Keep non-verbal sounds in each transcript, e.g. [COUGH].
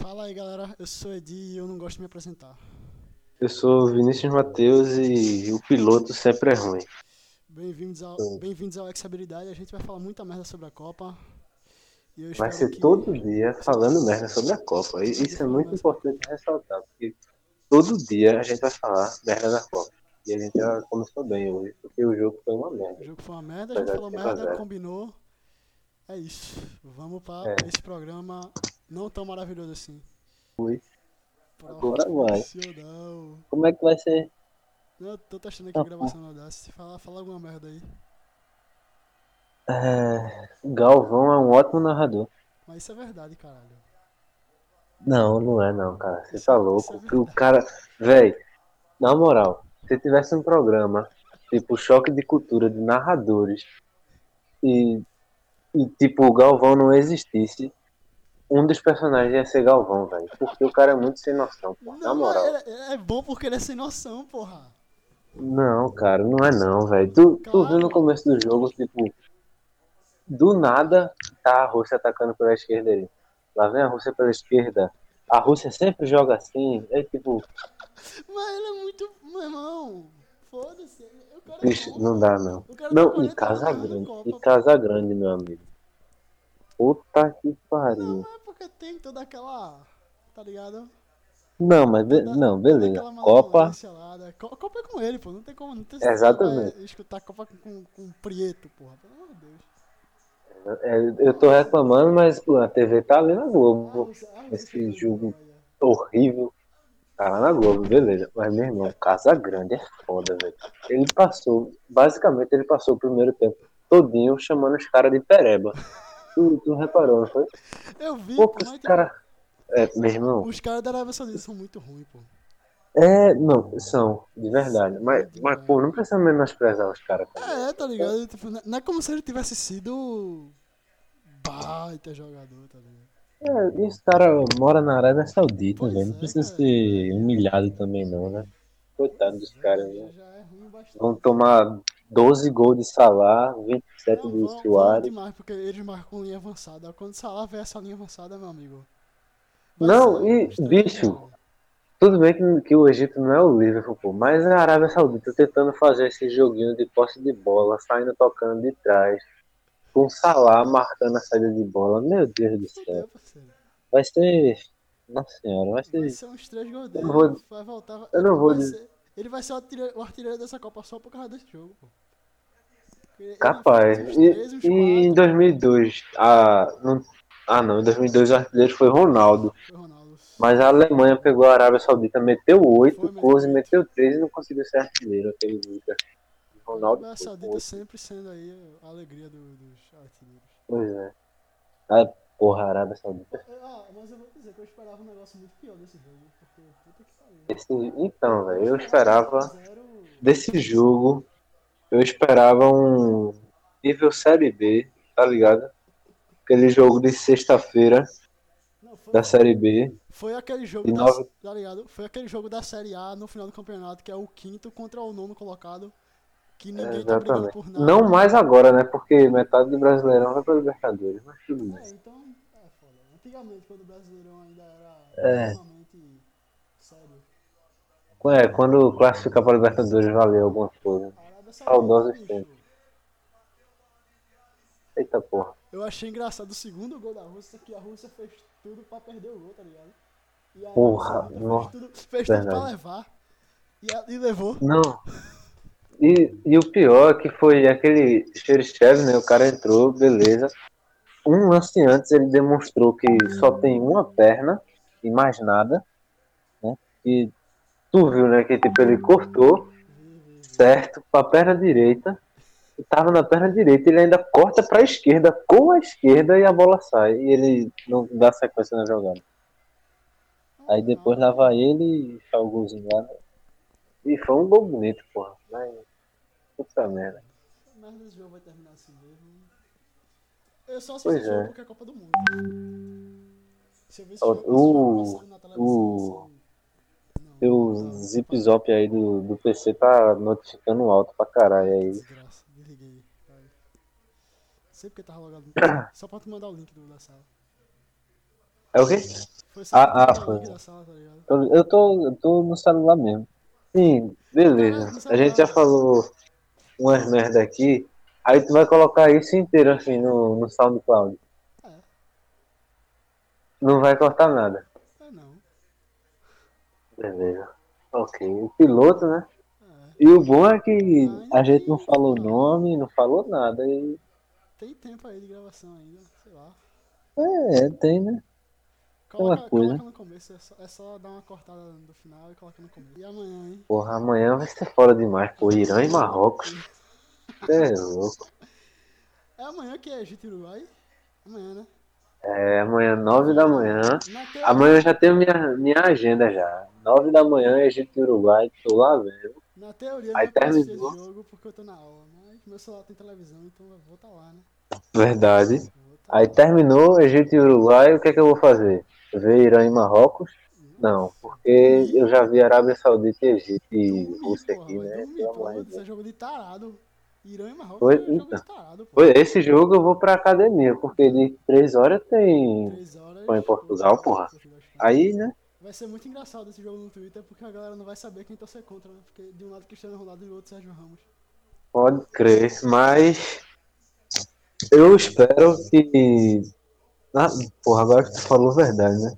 Fala aí, galera. Eu sou Edi e eu não gosto de me apresentar. Eu sou Vinícius Matheus e o piloto sempre é ruim. Bem-vindos ao, bem-vindos ao Exabilidade. A gente vai falar muita merda sobre a Copa. Vai ser que- todo dia falando merda sobre a Copa. E isso é muito importante ressaltar, porque todo dia a gente vai falar merda da Copa. E a gente já começou bem hoje, porque o jogo foi uma O merda. jogo foi uma merda, a gente falou merda, combinou. É isso. Vamos para É. esse programa não tão maravilhoso assim. Ui. Agora vai. Profissional. Como é que vai ser? Eu tô testando aqui a gravação no Audacity. Fala, fala alguma merda aí. É, Galvão é um ótimo narrador. Mas isso é verdade, caralho. Não, não é não, cara. Você Isso- tá isso louco. é o cara. Véi, na moral, se tivesse um programa, tipo choque de cultura de narradores, e, e tipo o Galvão não existisse, um dos personagens ia ser Galvão, velho. Porque o cara é muito sem noção. Na Não, moral. é, é bom porque ele é sem noção, porra. Não, cara, não é não, velho. Tu, tu viu no começo do jogo, tipo, do nada tá a Rússia atacando pela esquerda ali. Lá vem a Rússia pela esquerda. A Rússia sempre joga assim. É tipo, Mas ele é muito. Meu irmão, foda-se. Bicho, bom. não dá não. Tá Não, e 40 Casa na Grande. E. Casa Grande, meu amigo. Puta que pariu. Não, é porque tem toda aquela. Tá ligado? Não, mas be- Toda- não, beleza. Copa, lá, né? Co- Copa é com ele, pô. Não tem como. Não tem Exatamente. vai escutar Copa com, com, com Prieto, porra. Pelo amor de Deus. é, eu tô reclamando, mas pô, a TV tá ali na Ah, Globo. você- ah, Esse jogo- olha. horrível. Tá lá na Globo, beleza. Mas, meu irmão, Casa Grande é foda, velho. Ele passou, basicamente, ele passou o primeiro tempo todinho chamando os caras de pereba. Tu, tu reparou, não foi? Eu vi, Pô, mas caras. É, meu irmão, os caras da Arábia Saudita são muito ruins, pô. é, não, são, de verdade. Mas, mas pô, não precisa menosprezar os caras. cara. É, tá ligado? Tipo, não não é como se ele tivesse sido. Baita jogador, tá ligado? É, e os caras moram na Arábia Saudita, Pois velho. Não é, precisa cara. ser humilhado também, não, né? Coitado dos caras, né? já é ruim bastante. Vão tomar 12 gols de Salah, 27 Não, de Suárez. demais, porque eles marcam linha avançada. Quando Salah vê essa linha avançada, meu amigo. Não, ser e, três bicho. Tudo bem que, que o Egito não é o Liverpool, pô, mas a Arábia Saudita tentando fazer esse joguinho de posse de bola, saindo tocando de trás, com Salah marcando a saída de bola. Meu Deus do céu. Vai ser. Nossa senhora, vai Vai ser. ser uns três gols Eu dele. não vou- Vai voltar. eu não vou dizer- ser- ele vai ser o artilheiro, o artilheiro dessa Copa só por causa desse jogo, pô. Ele Capaz. E, três, uns e em quatro, 2002, a, não, ah não, em 2002 o artilheiro foi Ronaldo, foi Ronaldo. mas a Alemanha pegou a Arábia Saudita, meteu Foi, 8, meteu Close oito. meteu 3 e não conseguiu ser artilheiro. Aquele dia. A Ronaldo Arábia foi com Saudita sempre sendo aí a alegria do- dos artilheiros. Pois é. Ah, porra, Arábia Saudita Ah, mas eu vou dizer que eu esperava um negócio muito pior desse jogo, porque puta que pariu. Esse- então, velho, eu esperava 0 desse jogo, eu esperava um nível Série B, tá ligado? Aquele jogo de sexta-feira da Série B. foi aquele jogo da, nove- tá ligado? Foi aquele jogo da Série A no final do campeonato, que é o quinto contra o nono colocado, que ninguém tá Exatamente. por nada. Não mais agora, né? Porque metade do Brasileirão vai pra Libertadores, mas tudo bem. É, então, é foda. Antigamente, quando o Brasileirão ainda era É. extremamente sério, É, quando classificar pra Libertadores valeu alguma coisa. Saudosos tempos. Eita porra. Eu achei engraçado o segundo gol da Rússia, que a Rússia fez tudo pra perder o gol, tá ligado? E a Porra, nossa, fez tudo, fez tudo pra levar. E, a- e levou. Não. E, e o pior é que foi aquele Xerichev, né? O cara entrou, beleza. Um lance antes ele demonstrou que só tem uma perna e mais nada, né? E tu viu, né? Que tipo, ele cortou certo pra perna direita. E tava na perna direita, ele ainda corta pra esquerda com a esquerda e a bola sai. E ele não dá sequência na jogada. Aí depois lá vai ele e faz o golzinho lá. né? E foi um gol bonito, porra. Mas. Puta merda. Mas esse jogo vai terminar assim mesmo. Eu só assisti esse jogo é. porque é Copa do Mundo. Se eu ver esse O- jogo, jogo o- na televisão, o- assim, não, não, zip zop aí do, do PC tá notificando alto pra caralho aí. Desgraça, desliguei. Sei porque tava logado no Só pra tu mandar o link do, da sala. É o quê? Foi Ah, ah, o foi. sala, tá? Eu- Eu tô, eu tô no celular mesmo. Sim, beleza. A gente já falou umas merda aqui. Aí tu vai colocar isso inteiro assim no, no SoundCloud. É. Não vai cortar nada. É não. Beleza. Ok. O piloto, né? É. E o bom é que a gente não falou nome, não falou nada. E Tem tempo aí de gravação ainda, sei lá. é, tem, né? Coloca, coisa. coloca no começo, é só, é só dar uma cortada no final e coloca no começo. E amanhã, hein? Porra, amanhã vai ser fora demais, pô. Irã e Marrocos. É louco. É amanhã que é Egito e Uruguai? Amanhã, né? É, amanhã, nove da manhã. Na teoria, Amanhã eu já tenho minha, minha agenda já. Nove da manhã, Egito e Uruguai, tô lá vendo. na teoria Aí assistir terminou. esse jogo porque eu tô na aula. Mas meu celular tem televisão, então eu vou estar lá, né? Verdade. Eu tá Aí lá. terminou Egito e Uruguai, o que é que eu vou fazer? Ver Irã e Marrocos? Não, porque eu já vi Arábia Saudita e Egito e Rússia porra, aqui, né? Pelo porra, amor de é jogo de tarado. Irã e Marrocos Oi, é jogo então. de tarado, pô. Foi Esse jogo eu vou pra academia, porque de três horas tem. Três horas. Espanha e Portugal, porra. Portugal, Espanha. Aí, né? Vai ser muito engraçado esse jogo no Twitter porque a galera não vai saber quem torcer contra, né? Porque de um lado Cristiano Ronaldo e do outro Sérgio Ramos. Pode crer, mas eu espero que. Ah, porra, agora que tu falou a verdade, né?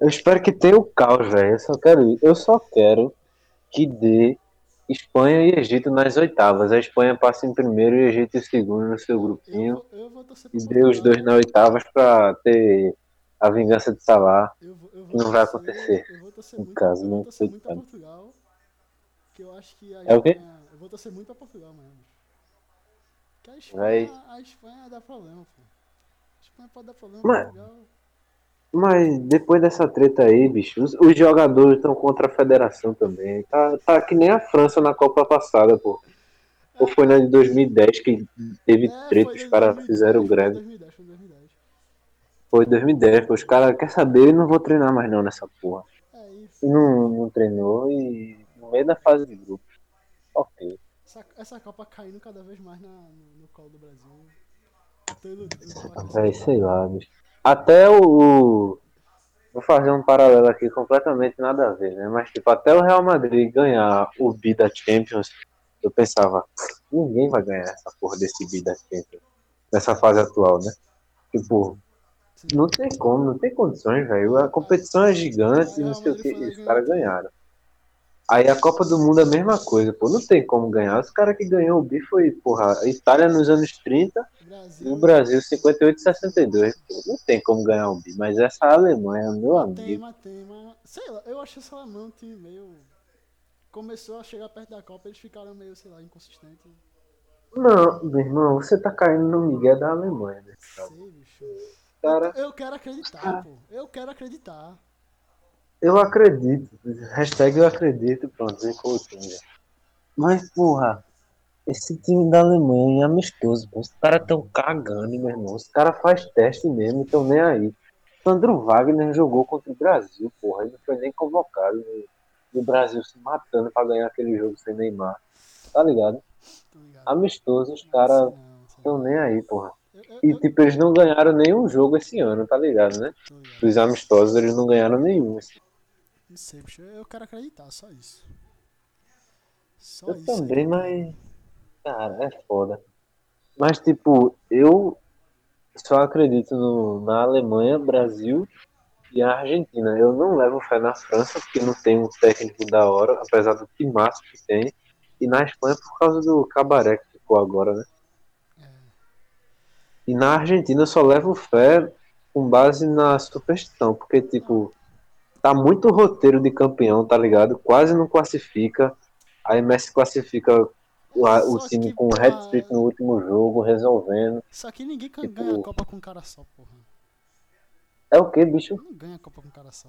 Eu espero que tenha o caos, velho. Eu só quero, eu só quero que dê Espanha e Egito nas oitavas. A Espanha passa em primeiro e Egito em segundo no seu Eu grupinho. eu vou torcer E dê os dois na oitavas pra ter a vingança de Salah. Eu eu que não vai acontecer, Eu vou torcer muito, caso, eu vou né? torcer muito pra. Portugal. Que eu acho que a É o quê? Eu vou torcer muito pra Portugal mesmo. Que a Espanha, Vai. a Espanha dá problema, pô. Espanha pode dar problema Mas-. Mas depois dessa treta aí, bicho, os, os jogadores estão contra a federação também. Tá, tá que nem a França na Copa passada, pô. Ou foi na de 2010 que teve É, treta, foi os caras 2010, fizeram foi greve. 2010, foi em 2010. Foi 2010, pô. Os caras, quer saber, eu não vou treinar mais não nessa porra. É isso. E não, não treinou e no meio da fase de grupo. Ok. Essa, essa Copa caindo cada vez mais na, no, no colo do Brasil. Tô iludido com a Véi, sei lá, bicho. Até o, Vou fazer um paralelo aqui completamente nada a ver, né? Mas, tipo, até o Real Madrid ganhar o B da Champions, eu pensava, ninguém vai ganhar essa porra desse B da Champions. Nessa fase atual, né? Tipo, não tem como, não tem condições, velho. A competição é gigante e não sei o que. Os caras ganharam. Aí a Copa do Mundo é a mesma coisa, pô. Não tem como ganhar. Os caras que ganhou o B foi, porra, a Itália nos anos 30 e Brasil. o Brasil 58 e 62. Pô. Não tem como ganhar o B. Mas essa Alemanha, meu Tem, amigo. mas tem, mas. Sei lá, eu acho esse Alemão um time meio. Começou a chegar perto da Copa, eles ficaram meio, sei lá, inconsistentes. Não, meu irmão, você tá caindo no Miguel da Alemanha, né? Sei, bicho. Cara, Eu quero acreditar, pô. Eu quero acreditar. Eu acredito. Hashtag eu acredito, pronto, time. Mas, porra, esse time da Alemanha é amistoso, pô. Os caras tão cagando, meu irmão. Os caras fazem teste mesmo, tão nem aí. Sandro Wagner jogou contra o Brasil, porra. Ele não foi nem convocado. E o Brasil se matando pra ganhar aquele jogo sem Neymar. Tá ligado? Ligado. Amistoso, os caras tão nem aí, porra. E tipo, eles não ganharam nenhum jogo esse ano, tá ligado, né? Dos amistosos, eles não ganharam nenhum. assim. Não sei, bicho. Eu quero acreditar, só isso. Só Eu isso. também, mas. Cara, é foda. Mas, tipo, eu só acredito no, na Alemanha, Brasil e a Argentina. Eu não levo fé na França, porque não tem um técnico da hora, apesar do timaço que tem. E na Espanha por causa do cabaré que ficou agora, né? É. E na Argentina eu só levo fé com base na superstição, porque, tipo, tá muito roteiro de campeão, tá ligado? Quase não classifica. Aí Messi classifica o, a- o time que, com porra, hat-trick no último jogo, resolvendo. Só que ninguém Tipo- ganha a Copa com um cara só, porra. É o que, bicho? Não ganha a Copa com um cara só.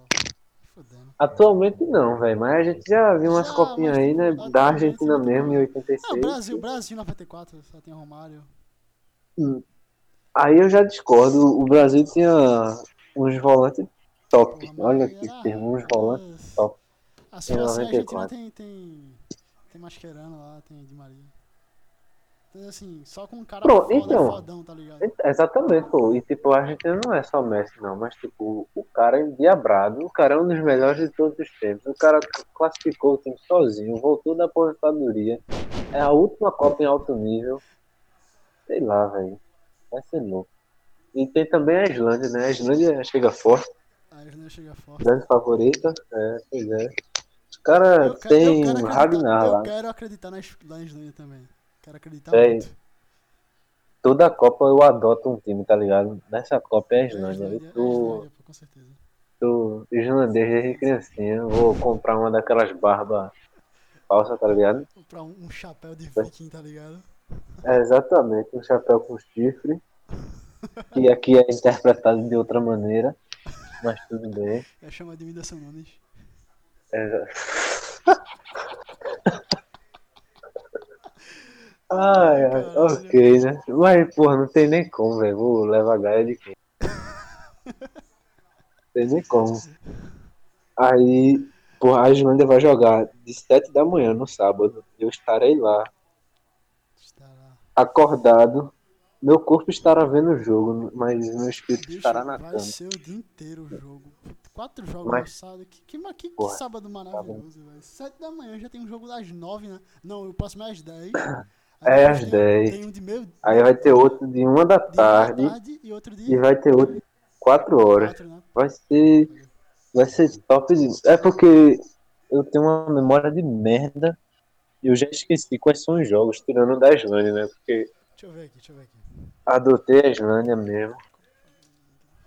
Fudendo. Atualmente não, velho. Mas a gente já viu umas Já, copinhas mas, aí, né? Da Argentina mesmo, em tem. 86. Ah, o Brasil, Brasil 94, só tem Romário. Aí eu já discordo. O Brasil tinha uns volantes top. Olha que era- termo, uns volantes top. A Argentina 94. tem, tem, tem Mascherano lá, tem Di Maria. Então, assim, só com um cara Pronto, foda, então. fodão, tá ligado? Exatamente, pô. E tipo, a Argentina não é só Messi, não, mas tipo, o cara é endiabrado, o cara é um dos melhores de todos os tempos. O cara classificou o time sozinho, voltou da aposentadoria. É a última Copa em alto nível. Sei lá, velho. Vai ser louco. E tem também a Islândia, né? A Islândia chega forte, A Islândia chega forte. grande favorita. É, pois é. Os caras Eu têm eu Ragnar Eu lá. quero acreditar na, Is- na Islândia também. Quero acreditar É, muito. Toda Copa eu adoto um time, tá ligado? Nessa Copa é a É a Islândia. Eu é a Islândia, pô, com certeza. tô islandês desde criancinha. Vou comprar uma daquelas barbas falsas, tá ligado? Pra um, um chapéu de viking, tá ligado? É exatamente, um chapéu com chifre. Que aqui é interpretado de outra maneira. Mas tudo bem. É chamado de Whindersson Nunes. É... [LAUGHS] Ai, ai, ok, né? Mas, porra, não tem nem como, velho. Vou levar gaia de quem? [LAUGHS] tem nem como. Aí, porra, a Islândia vai jogar de 7 da manhã no sábado. Eu estarei lá. acordado. Meu corpo estará vendo o jogo, mas meu espírito Bicho, estará na vai cama. ser o dia inteiro o jogo. Quatro jogos Mas- sábado. Que, que, que, que Porra, tá sábado maravilhoso, velho. Sete da manhã já tem um jogo das nove, né? Não, o próximo é às dez. É, depois às tem- 10. Tem um de meio Aí vai ter outro de uma da tarde tarde e outro de e vai ter outro de 4 horas. né? Vai ser. Vai ser top. de- É porque eu tenho uma memória de merda. E eu já esqueci quais são os jogos, tirando o da Islândia, né? Porque Deixa eu ver aqui, deixa eu ver aqui. adotei a Islândia mesmo.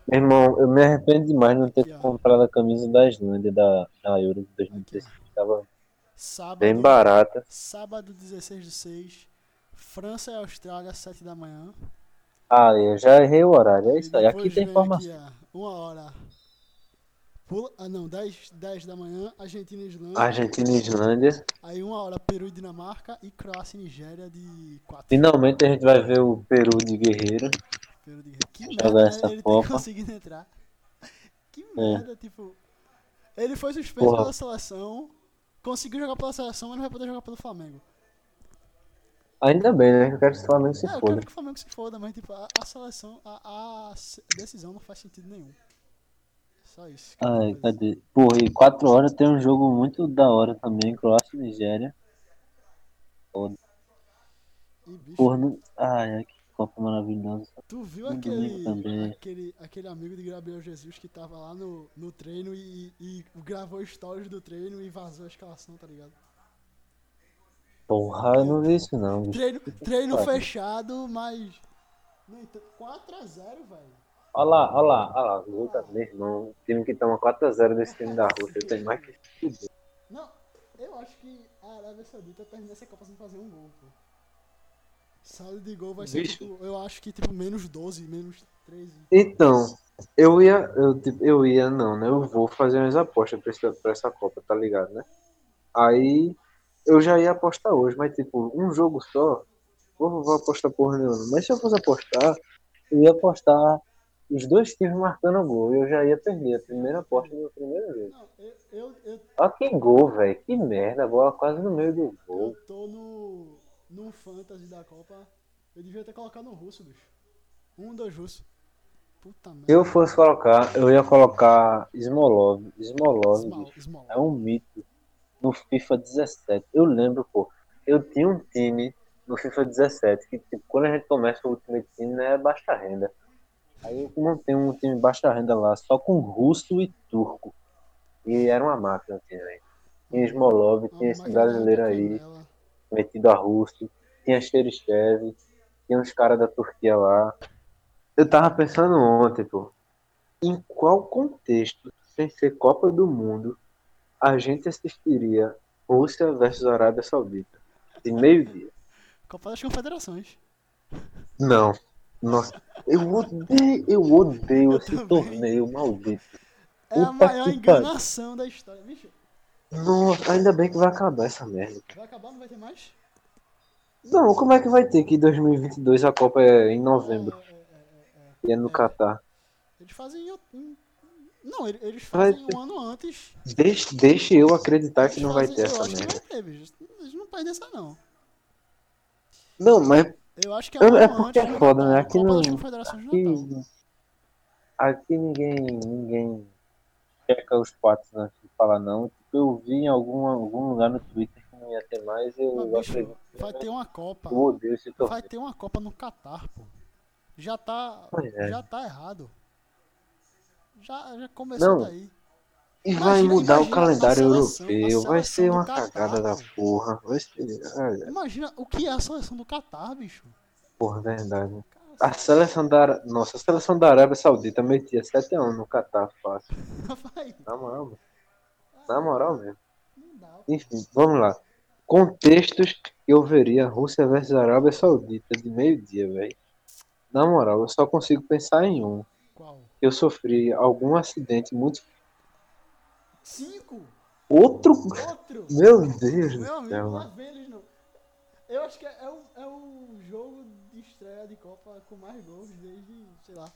Meu irmão, eu me arrependo demais de não ter Aqui, comprado a camisa da Islândia da, da Euro de 2016. Tava Sábado, bem barata. sábado 16 de 6. França e Austrália, 7 da manhã. Ah, eu já errei o horário. É isso aí. Aqui tem informação. Aqui, ó, uma hora. Pula, ah, não, 10, 10 da manhã, Argentina e Islândia. Argentina e Islândia. Aí uma hora, Peru e Dinamarca. E Croácia e Nigéria de 4. Finalmente a gente vai ver o Peru de Guerreiro. Peru de... Que Jogar merda, né? essa ele Copa. ter conseguido entrar. Que merda, tipo... Ele foi suspenso Porra. pela seleção, conseguiu jogar pela seleção, mas não vai poder jogar pelo Flamengo. Ainda bem, né? Eu quero que o Flamengo se é, eu foda. quero que o Flamengo se foda, mas tipo, a, a seleção, a, a decisão não faz sentido nenhum. Só isso. Ai, cadê? Porra, e 4 horas tem um jogo muito da hora também, Croácia e Nigéria. E, bicho, Porra, não... Ai, que Copa maravilhosa. Tu viu No aquele, aquele, aquele amigo de Gabriel Jesus que tava lá no, no treino e, e gravou stories do treino e vazou a escalação, tá ligado? Porra, eu não vi isso não, bicho. Treino, treino fechado, mas. No entanto, 4x0, velho. Olha lá, olha lá, olha lá. Luta, meu irmão. O time que toma 4x0 desse time da Rússia. Eu tenho mais que. fuder. Não, eu acho que a Arábia Saudita termina essa Copa sem fazer um gol, pô. Saldo de gol vai ser, tipo, eu acho que tipo menos 12, menos 13. Então, eu ia. Eu, tipo, eu ia, não, né? Eu vou fazer umas apostas pra essa, pra essa Copa, tá ligado, né? Aí eu já ia apostar hoje, mas tipo, um jogo só. Porra, vou apostar porra nenhuma. Mas se eu fosse apostar, eu ia apostar os dois times marcando gol. E eu já ia perder a primeira aposta no primeiro jogo. Não, eu, eu, eu, Olha que gol, velho. Que merda. A bola quase no meio do gol. eu tô no. no Fantasy da Copa. Eu devia ter colocado no russo, bicho. Um, dois russo. Puta merda. Se eu fosse colocar, eu ia colocar Smolov. Smolov, bicho. small. É um mito no FIFA 17. Eu lembro, pô. Eu tinha um time no FIFA 17 que, tipo, quando a gente começa o Ultimate Team, né, é baixa renda. Aí eu montei um time baixa renda lá, só com russo e turco. E era uma máquina o time aí. Tinha Smolov, tinha esse brasileiro aí, metido a russo. Tinha Xerichev, tinha uns caras da Turquia lá. Eu tava pensando ontem, pô. Em qual contexto, sem ser Copa do Mundo, a gente assistiria Rússia versus Arábia Saudita? De meio-dia. Copa das Confederações. Não. Nossa, eu odeio, eu odeio Eu esse também. torneio maldito. É a maior que enganação da história. Bicho, Nossa, ainda bem que vai acabar essa merda. vai acabar, não vai ter mais? Não, como é que vai ter que em 2022 a Copa é em novembro É, é, é, é, é. e é no Catar? Eles fazem. em- Não, ele- eles Vai fazem ter- um ano antes. Deixe, deixe eu acreditar que Eles não vai ter essa que merda. vai. Eles não perdem essa, não. Não, mas Eu acho que é um É porque é foda, né? Aqui não- aqui, aqui ninguém, ninguém checa os fatos antes de falar não. Tipo, eu vi em algum, algum lugar no Twitter que não ia ter mais, eu bicho, vai ter uma Copa. Esse torneio. Vai ter uma Copa no Catar, pô. Já tá. É. Já tá errado. Já, já começou Não. daí. E vai Imagina- mudar o calendário seleção- europeu, vai ser uma Catar, cagada da pô. porra. Vai ser. Olha, Imagina o que é a seleção do Catar, bicho. porra, verdade. A seleção da. Nossa, a seleção da Arábia Saudita metia 7x1 no Catar fácil. [LAUGHS] vai. Na moral. Na moral mesmo. Enfim, vamos lá. Contextos que eu veria Rússia versus Arábia Saudita de meio-dia, velho. Na moral, eu só consigo pensar em um. Qual? Eu sofri algum acidente muito. Cinco? Outro. Outro? [LAUGHS] Meu Deus Meu amigo, céu, lá vem eles não. Eu acho que é, é o, é o jogo de estreia de Copa com mais gols desde, sei lá,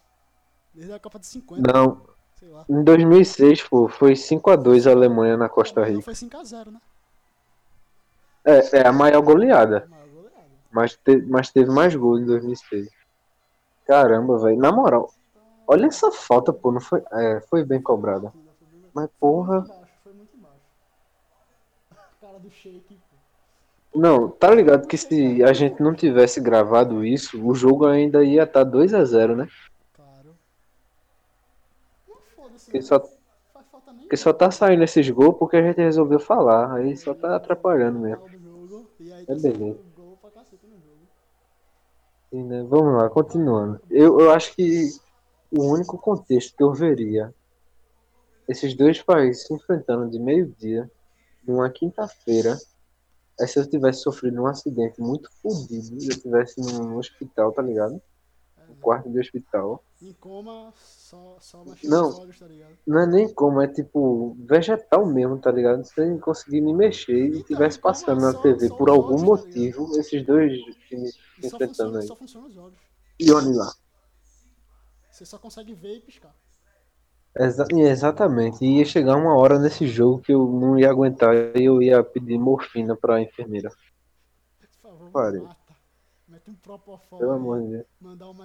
desde a Copa de 50, Não, sei lá. em 2006, pô, foi 5x2 a Alemanha na Costa Não, Rica. foi 5x0, né? É, é a maior goleada. A maior goleada. Mas, te- mas teve mais gols em 2006. Caramba, velho. Na moral, olha essa falta, pô. Não foi, é, foi bem cobrada. Foi Mas, Foi porra. muito embaixo, foi muito. [LAUGHS] Cara do shake. Não, tá ligado que se a gente não tivesse gravado isso, o jogo ainda ia estar 2x0, né? Claro. Não foda-se, Porque né? só, porque só tá saindo esses gols porque a gente resolveu falar. Aí só tá atrapalhando mesmo. É tá beleza. E, né, vamos lá, continuando. Eu, eu acho que o único contexto que eu veria esses dois países se enfrentando de meio-dia, numa quinta-feira, é se eu tivesse sofrido um acidente muito fodido e eu estivesse num hospital, tá ligado? É, Um né? quarto de hospital. Em coma, só, só Não. os olhos, tá ligado? Não é nem como, é tipo vegetal mesmo, tá ligado? Sem conseguir me mexer e Então, estivesse como passando na só- TV só por algum olhos, tá motivo, esses dois times se enfrentando funciona, aí. só funciona os olhos. E olha lá. Você só consegue ver e piscar. Exa- exatamente. E ia chegar uma hora nesse jogo que eu não ia aguentar e eu ia pedir morfina pra enfermeira. Por favor. Mete um propofol Pelo amor de Deus.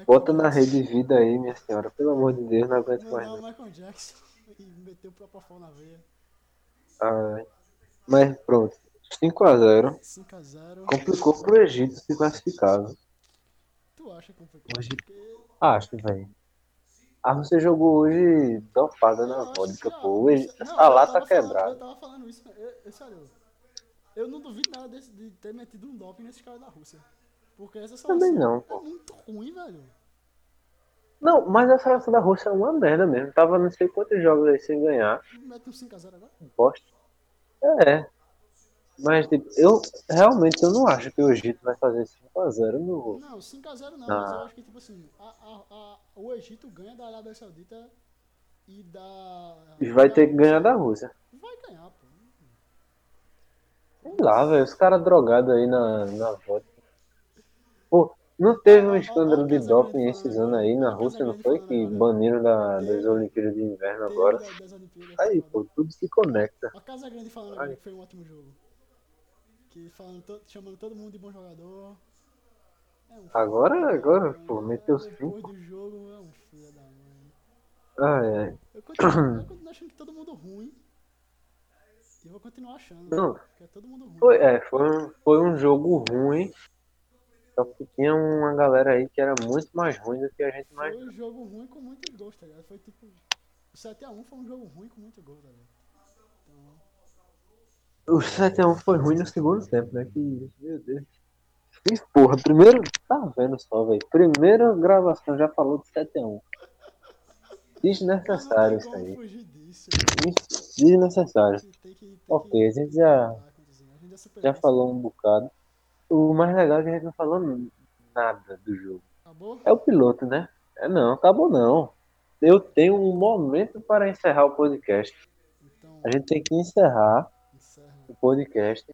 Bota na Jackson. rede vida aí, minha senhora. Pelo amor de Deus, não aguento mais. Mandar o Michael Jackson e meter o propofol na veia. Ai. Mas pronto. 5x0. 5x0. Complicou pro Egito se classificava. Tu acha complicado? Hoje- Porque Acho, velho. Ah, você jogou hoje dopada Eu na acho vodka, que, ó, pô. Egito- não, eu lata tava quebrada. Eu tava falando isso, eu, eu, sério. Eu não duvido nada desse- de ter metido um doping nesses caras da Rússia. Porque essa seleção Também não, é pô. muito ruim, velho. Não, mas a seleção da Rússia é uma merda mesmo. Tava não sei quantos jogos aí sem ganhar. Mete um 5x0 agora. Bosta. É. Mas, tipo, eu realmente eu não acho que o Egito vai fazer 5x0 no. Não, 5x0 não, Ah. mas eu acho que, tipo assim, a, a, a, o Egito ganha da Arábia Saudita e da. Vai da ter que ganhar da Rússia. Vai ganhar, pô. Sei lá, velho. Os caras drogados aí na, na vodka. Pô, não teve um escândalo de doping esses anos aí na Rússia, não foi? Que baniram da, das Olimpíadas de Inverno agora. Aí, pô, tudo se conecta. A Casa Grande falando que foi um ótimo jogo. Que falando to- chamando todo mundo de bom jogador. É um Agora, agora, mãe. pô, meteu Depois cinco. do jogo é um filho da mãe. Ai, ai. Eu continuo, eu [CLEARS THROAT] continuo achando que todo mundo ruim. E eu vou continuar achando. Não. É todo mundo ruim. Foi, é, foi um, foi um jogo ruim. Só que tinha uma galera aí que era muito mais ruim do que a gente Foi imaginava. um jogo ruim com muitos gols, tá ligado? Foi tipo. O 7x1 foi um jogo ruim com muito gol, tá ligado? Então, O 7x1 foi ruim no segundo tempo, né? Que, meu Deus. E, porra, primeiro. Tá vendo só, velho. Primeira gravação já falou de 7x1. Desnecessário isso aí. disso. Desnecessário. Tem que, tem que, tem Ok, que- a gente já- já falou um bocado. O mais legal é que a gente não falou nada do jogo. Acabou? É o piloto, né? É não, acabou não. Eu tenho um momento para encerrar o podcast. Então, A gente tem que encerrar encerra. O podcast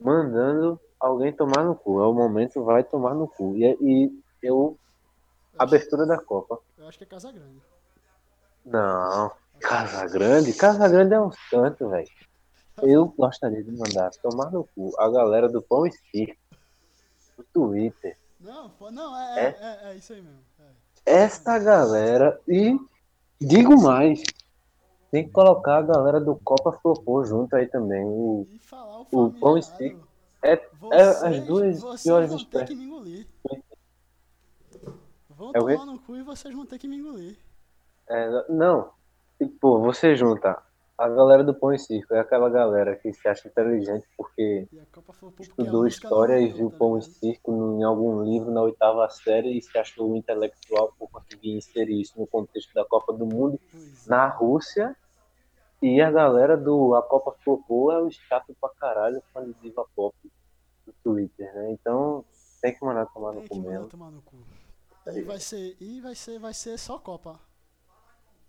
mandando alguém tomar no cu. É o momento, vai tomar no cu. E, e eu. Abertura da Copa. eu acho que é Casa Grande. Não. Casa Grande? Casa Grande é um santo, velho. Eu gostaria de mandar tomar no cu a galera do Pão e Circo. do Twitter. Não, não, é, é, é, é isso aí mesmo. É. Esta galera, e digo mais, tem que colocar a galera do Copa Flopou junto aí também. O, E falar o O pão e circo. é, é as duas vocês piores vão ter que me engolir. Vão É tomar no cu e vocês vão ter que me engolir. É, não, tipo, você junta a galera do Pão e Circo, é aquela galera que se acha inteligente porque a estudou história e viu Pão e? Circo em algum livro na oitava série e se achou intelectual por conseguir inserir isso no contexto da Copa do Mundo Pois é. na Rússia. E a galera do A Copa Flopou é o chato pra caralho, fã de diva pop do Twitter, né? Então tem que mandar tomar no cu mesmo. tomar no cu. E vai ser, e vai ser, vai ser só Copa.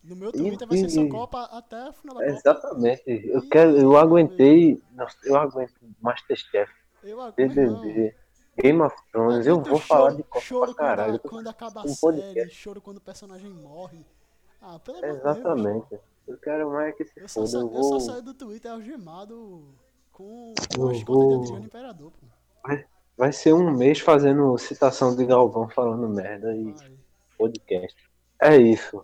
No meu E- Twitter vai ser só e- Copa até o final da Copa. Exatamente. Eu E- quero, eu aguentei, nossa, eu aguento Masterchef, Eu aguento. BBB, Game of Thrones, eu vou falar de Copa choro pra caralho. Quando, quando acaba a série, podcast. choro quando o personagem morre. Ah, pelo amor de Deus. Eu quero mais que se Eu só, foda. sa- Eu eu só saio do Twitter algemado com, as contas de Adriano Imperador, pô. Vai ser um mês fazendo citação de Galvão falando merda e Vai. podcast. É isso.